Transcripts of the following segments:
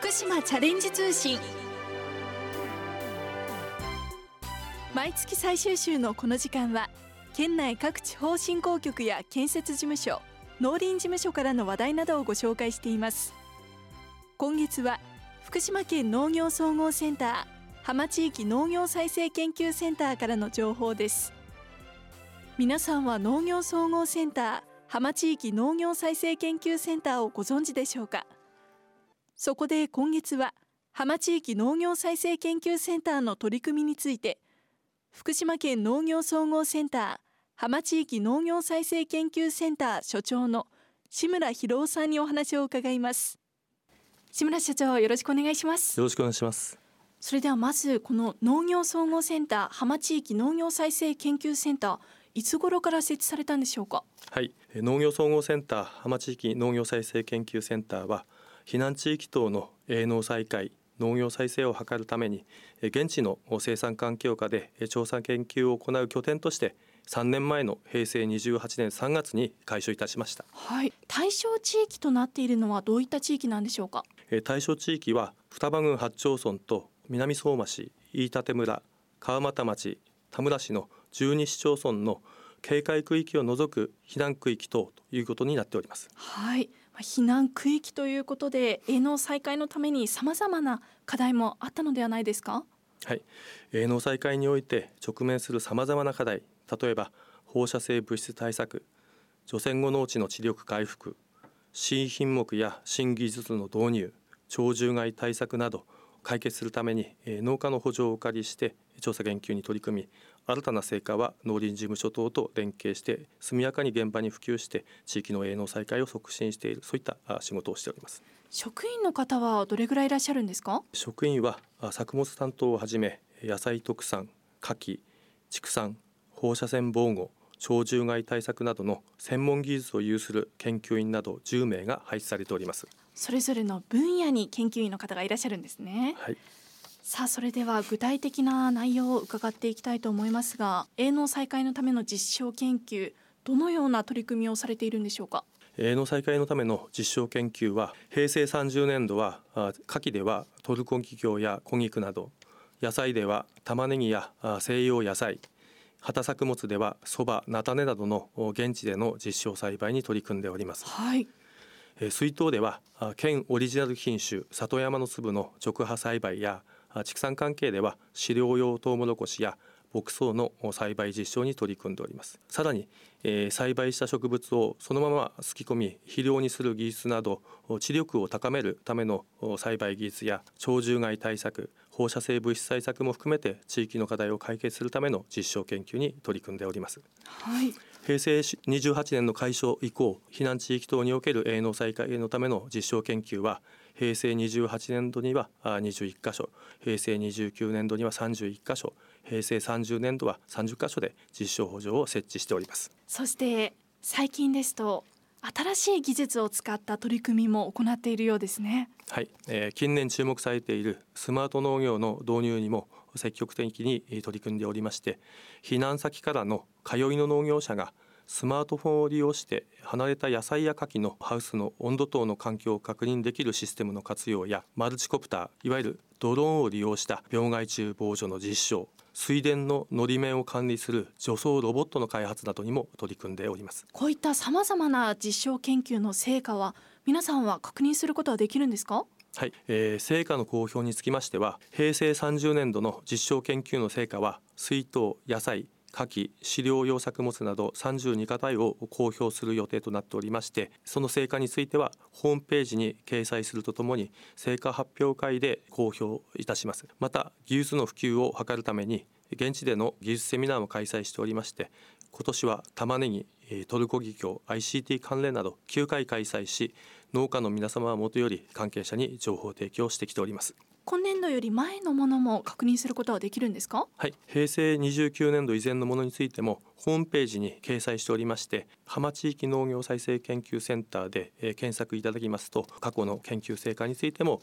福島チャレンジ通信。毎月最終週のこの時間は県内各地方振興局や建設事務所農林事務所からの話題などをご紹介しています。今月は福島県農業総合センター浜地域農業再生研究センターからの情報です。皆さんは農業総合センター浜地域農業再生研究センターをご存知でしょうか？そこで今月は浜地域農業再生研究センターの取り組みについて福島県農業総合センター浜地域農業再生研究センター所長の志村博夫さんにお話を伺います。志村社長よろしくお願いします。よろしくお願いしますそれではまずこの農業総合センター浜地域農業再生研究センターいつ頃から設置されたんでしょうか？はい。農業総合センター浜地域農業再生研究センターは避難地域等の営農再開農業再生を図るために現地の生産環境下で調査研究を行う拠点として3年前の平成28年3月に開所いたしました、はい、対象地域となっているのはどういった地域なんでしょうか？対象地域は双葉郡八町村と南相馬市飯舘村川俣町田村市の12市町村の警戒区域を除く避難区域等ということになっております。はい避難区域ということで営農再開のためにさまざまな課題もあったのではないですか？はい。営農再開において直面するさまざまな課題例えば放射性物質対策除染後農地の地力回復新品目や新技術の導入鳥獣害対策など解決するために農家の補助をお借りして調査研究に取り組み新たな成果は農林事務所等と連携して速やかに現場に普及して地域の営農再開を促進しているそういった仕事をしております職員の方はどれぐらいいらっしゃるんですか職員は作物担当をはじめ野菜特産牡蠣畜産放射線防護鳥獣害対策などの専門技術を有する研究員など10名が配置されておりますそれぞれの分野に研究員の方がいらっしゃるんですねはいさあそれでは具体的な内容を伺っていきたいと思いますが営農再開のための実証研究どのような取り組みをされているんでしょうか？営農再開のための実証研究は平成30年度は牡蠣ではトルコギキョウや小菊など野菜では玉ねぎや西洋野菜畑作物ではそば菜種などの現地での実証栽培に取り組んでおります、はい、水筒では県オリジナル品種里山の粒の直葉栽培や畜産関係では飼料用トウモロコシや牧草の栽培実証に取り組んでおります。さらに、えー、栽培した植物をそのまますき込み肥料にする技術など知力を高めるための栽培技術や鳥獣害対策放射性物質対策も含めて地域の課題を解決するための実証研究に取り組んでおります、はい、平成28年の開所以降避難地域等における営農再開のための実証研究は平成28年度には21カ所。平成29年度には31カ所。平成30年度は30カ所で実証補助を設置しております。そして最近ですと新しい技術を使った取り組みも行っているようですね。はい、えー、近年注目されているスマート農業の導入にも積極的に取り組んでおりまして避難先からの通いの農業者がスマートフォンを利用して離れた野菜や牡蠣のハウスの温度等の環境を確認できるシステムの活用やマルチコプターいわゆるドローンを利用した病害虫防除の実証。水田ののり面を管理する除草ロボットの開発などにも取り組んでおります。こういったさまざまな実証研究の成果は皆さんは確認することはできるんですか？はい、えー、成果の公表につきましては平成30年度の実証研究の成果は水筒野菜夏季飼料用作物など32課題を公表する予定となっておりましてその成果についてはホームページに掲載するとともに成果発表会で公表いたします。また技術の普及を図るために現地での技術セミナーも開催しておりまして今年は玉ねぎトルコギキョ ICT 関連など9回開催し農家の皆様はもとより関係者に情報提供してきております。今年度より前のものも確認することはできるんですか？はい平成29年度以前のものについてもホームページに掲載しておりまして浜地域農業再生研究センターで、えー、検索いただきますと過去の研究成果についても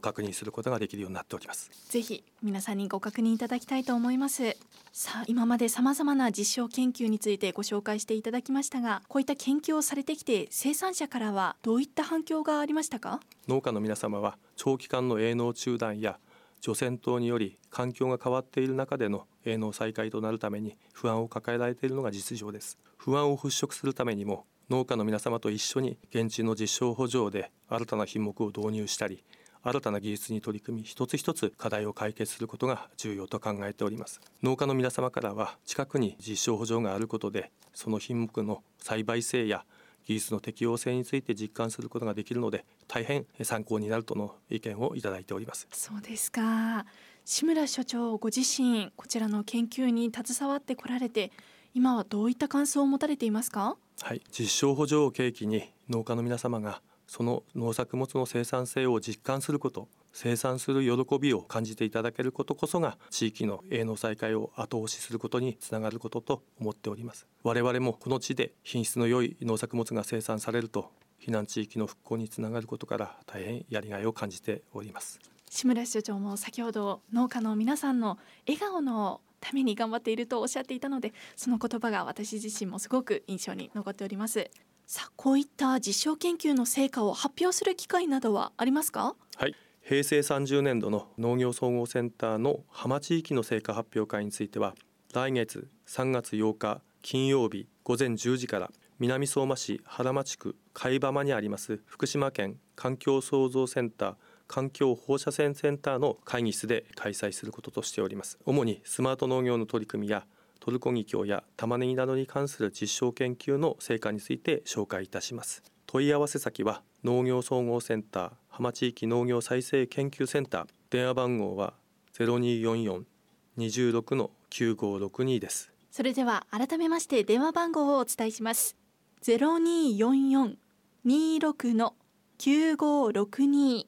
確認することができるようになっております。ぜひ皆さんにご確認いただきたいと思います。さあ今まで様々な実証研究についてご紹介していただきましたがこういった研究をされてきて生産者からはどういった反響がありましたか？農家の皆様は長期間の営農中断や除染等により環境が変わっている中での営農再開となるために不安を抱えられているのが実情です。不安を払拭するためにも農家の皆様と一緒に現地の実証補助で新たな品目を導入したり新たな技術に取り組み一つ一つ課題を解決することが重要と考えております。農家の皆様からは近くに実証補助があることでその品目の栽培性や技術の適用性について実感することができるので大変参考になるとの意見をいただいております。そうですか。志村所長ご自身こちらの研究に携わってこられて今はどういった感想を持たれていますか？はい実証補助を契機に農家の皆様がその農作物の生産性を実感すること生産する喜びを感じていただけることこそが地域の営農再開を後押しすることにつながることと思っております。我々もこの地で品質の良い農作物が生産されると避難地域の復興につながることから大変やりがいを感じております。志村所長も先ほど農家の皆さんの笑顔のために頑張っているとおっしゃっていたのでその言葉が私自身もすごく印象に残っております。さあこういった実証研究の成果を発表する機会などはありますか？はい。平成30年度の農業総合センターの浜地域の成果発表会については来月3月8日金曜日午前10時から南相馬市原町区海馬間にあります福島県環境創造センター環境放射線センターの会議室で開催することとしております。主にスマート農業の取り組みやトルコギキョウや玉ねぎなどに関する実証研究の成果について紹介いたします。問い合わせ先は農業総合センター浜地域農業再生研究センター。電話番号は0244-26の9562です。それでは改めまして電話番号をお伝えします。0244-26の9562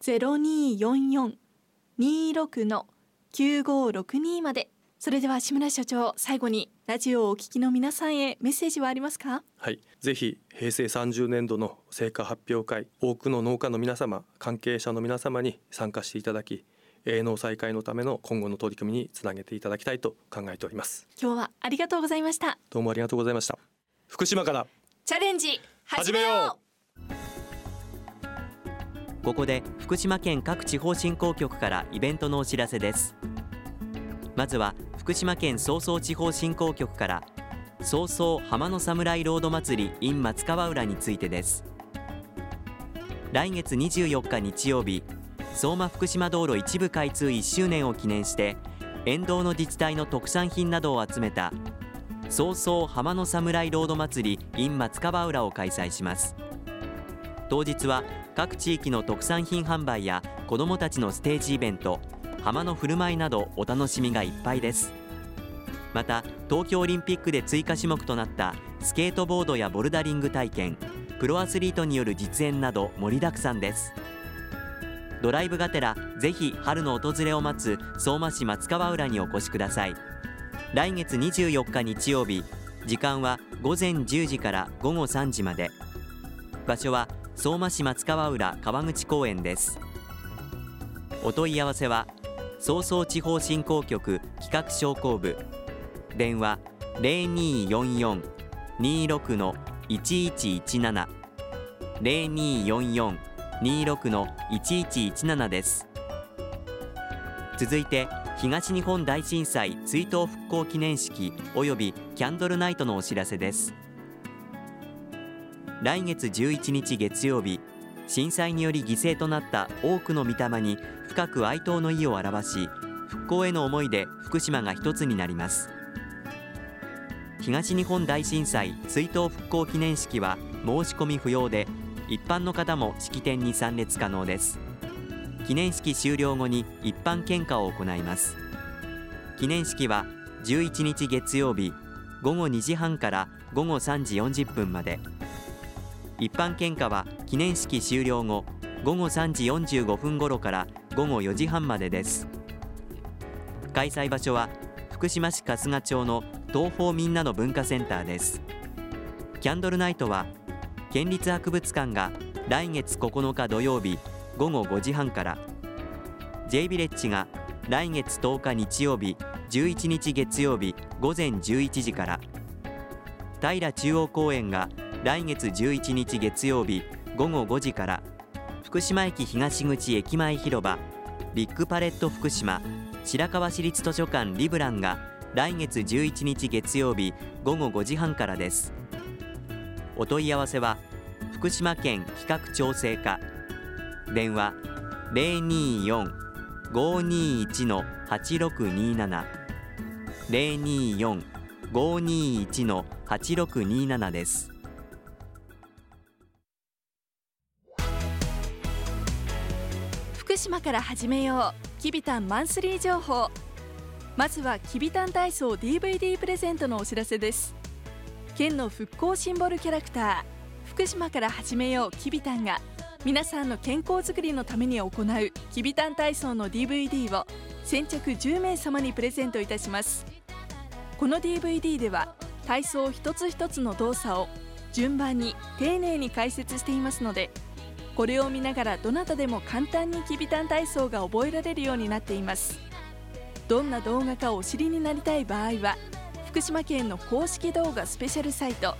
0244-26の9562まで。それでは志村所長最後にラジオをお聞きの皆さんへメッセージはありますか？はいぜひ平成30年度の成果発表会多くの農家の皆様関係者の皆様に参加していただき営農再開のための今後の取り組みにつなげていただきたいと考えております。今日はありがとうございました。どうもありがとうございました。福島からチャレンジ始めよう。ここで福島県各地方振興局からイベントのお知らせですまずは福島県総総地方振興局から早々浜の侍ロード祭り in 松川浦についてです。来月24日日曜日相馬福島道路一部開通1周年を記念して沿道の自治体の特産品などを集めた早々浜の侍ロード祭り in 松川浦を開催します。当日は各地域の特産品販売や子どもたちのステージイベント浜の振る舞いなどお楽しみがいっぱいです。また東京オリンピックで追加種目となったスケートボードやボルダリング体験プロアスリートによる実演など盛りだくさんです。ドライブがてらぜひ春の訪れを待つ相馬市松川浦にお越しください。来月24日日曜日時間は午前10時から午後3時まで。場所は相馬市松川浦川口公園です。お問い合わせは早々地方振興局企画商工部。電話0244-26の1117 0244-26の1117です。続いて東日本大震災追悼復興記念式及びキャンドルナイトのお知らせです。来月11日月曜日震災により犠牲となった多くの御霊に深く哀悼の意を表し復興への思いで福島が一つになります。東日本大震災追悼復興記念式は申し込み不要で一般の方も式典に参列可能です。記念式終了後に一般献花を行います。記念式は11日月曜日午後2時半から午後3時40分まで。一般献花は記念式終了後午後3時45分頃から午後4時半までです。開催場所は福島市春日町の東方みんなの文化センターです。キャンドルナイトは県立博物館が来月9日土曜日午後5時半から。J ビレッジが来月10日日曜日11日月曜日午前11時から。平中央公園が来月11日月曜日午後5時から福島駅東口駅前広場ビッグパレット福島白河市立図書館リブランが来月11日月曜日午後5時半からです。お問い合わせは福島県企画調整課。電話024-521-8627 024-521-8627です。福島から始めよう。きびたんマンスリー情報。まずはきびたん体操 DVD プレゼントのお知らせです。県の復興シンボルキャラクター福島から始めようきびたんが皆さんの健康づくりのために行うきびたん体操の DVD を先着10名様にプレゼントいたします。この DVD では体操一つ一つの動作を順番に丁寧に解説していますのでこれを見ながらどなたでも簡単にきびたん体操が覚えられるようになっています。どんな動画かお知りになりたい場合は福島県の公式動画スペシャルサイト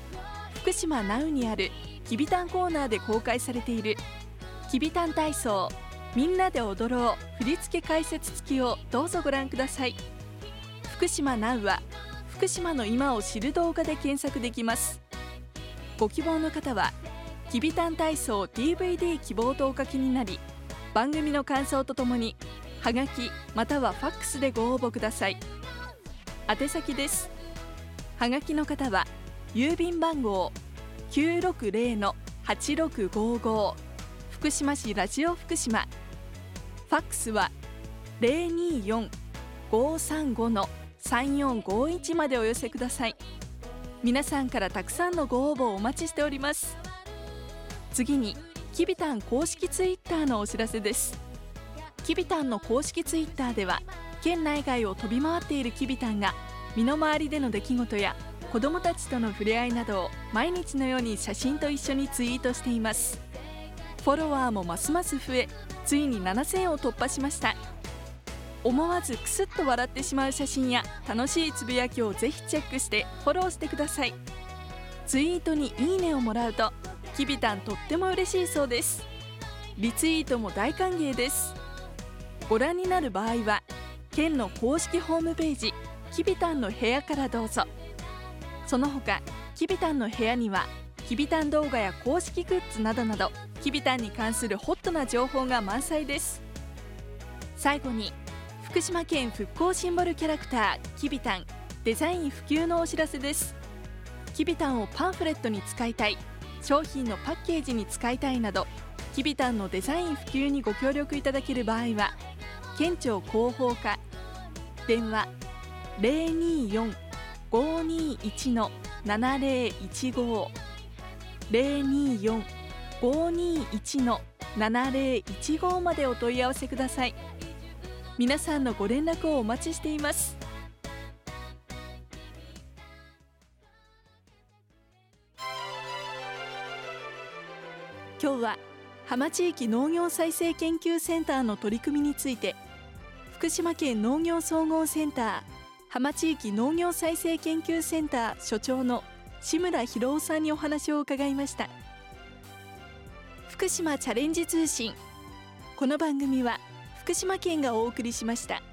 福島ナウにあるきびたんコーナーで公開されているきびたん体操みんなで踊ろう振付解説付きをどうぞご覧ください。福島ナウは福島の今を知る動画で検索できます。ご希望の方はきびたん体操 DVD 希望とお書きになり番組の感想とともにはがきまたはファックスでご応募ください。宛先です。はがきの方は郵便番号960-8655福島市ラジオ福島。ファックスは024-535-3451までお寄せください。皆さんからたくさんのご応募をお待ちしております。次にきびたん公式ツイッターのお知らせです。きびたんの公式ツイッターでは県内外を飛び回っているきびたんが身の回りでの出来事や子どもたちとの触れ合いなどを毎日のように写真と一緒にツイートしています。フォロワーもますます増えついに7000を突破しました。思わずクスッと笑ってしまう写真や楽しいつぶやきをぜひチェックしてフォローしてください。ツイートにいいねをもらうときびたんとっても嬉しいそうです。リツイートも大歓迎です。ご覧になる場合は県の公式ホームページきびたんの部屋からどうぞ。その他きびたんの部屋にはきびたん動画や公式グッズなどなどきびたんに関するホットな情報が満載です。最後に福島県復興シンボルキャラクターきびたんデザイン普及のお知らせです。きびたんをパンフレットに使いたい。商品のパッケージに使いたいなどきびたんのデザイン普及にご協力いただける場合は県庁広報課電話024-521-7015 024-521-7015までお問い合わせください。皆さんのご連絡をお待ちしています。今日は浜地域農業再生研究センターの取り組みについて福島県農業総合センター浜地域農業再生研究センター所長の志村博夫さんにお話を伺いました福島チャレンジ通信この番組は福島県がお送りしました。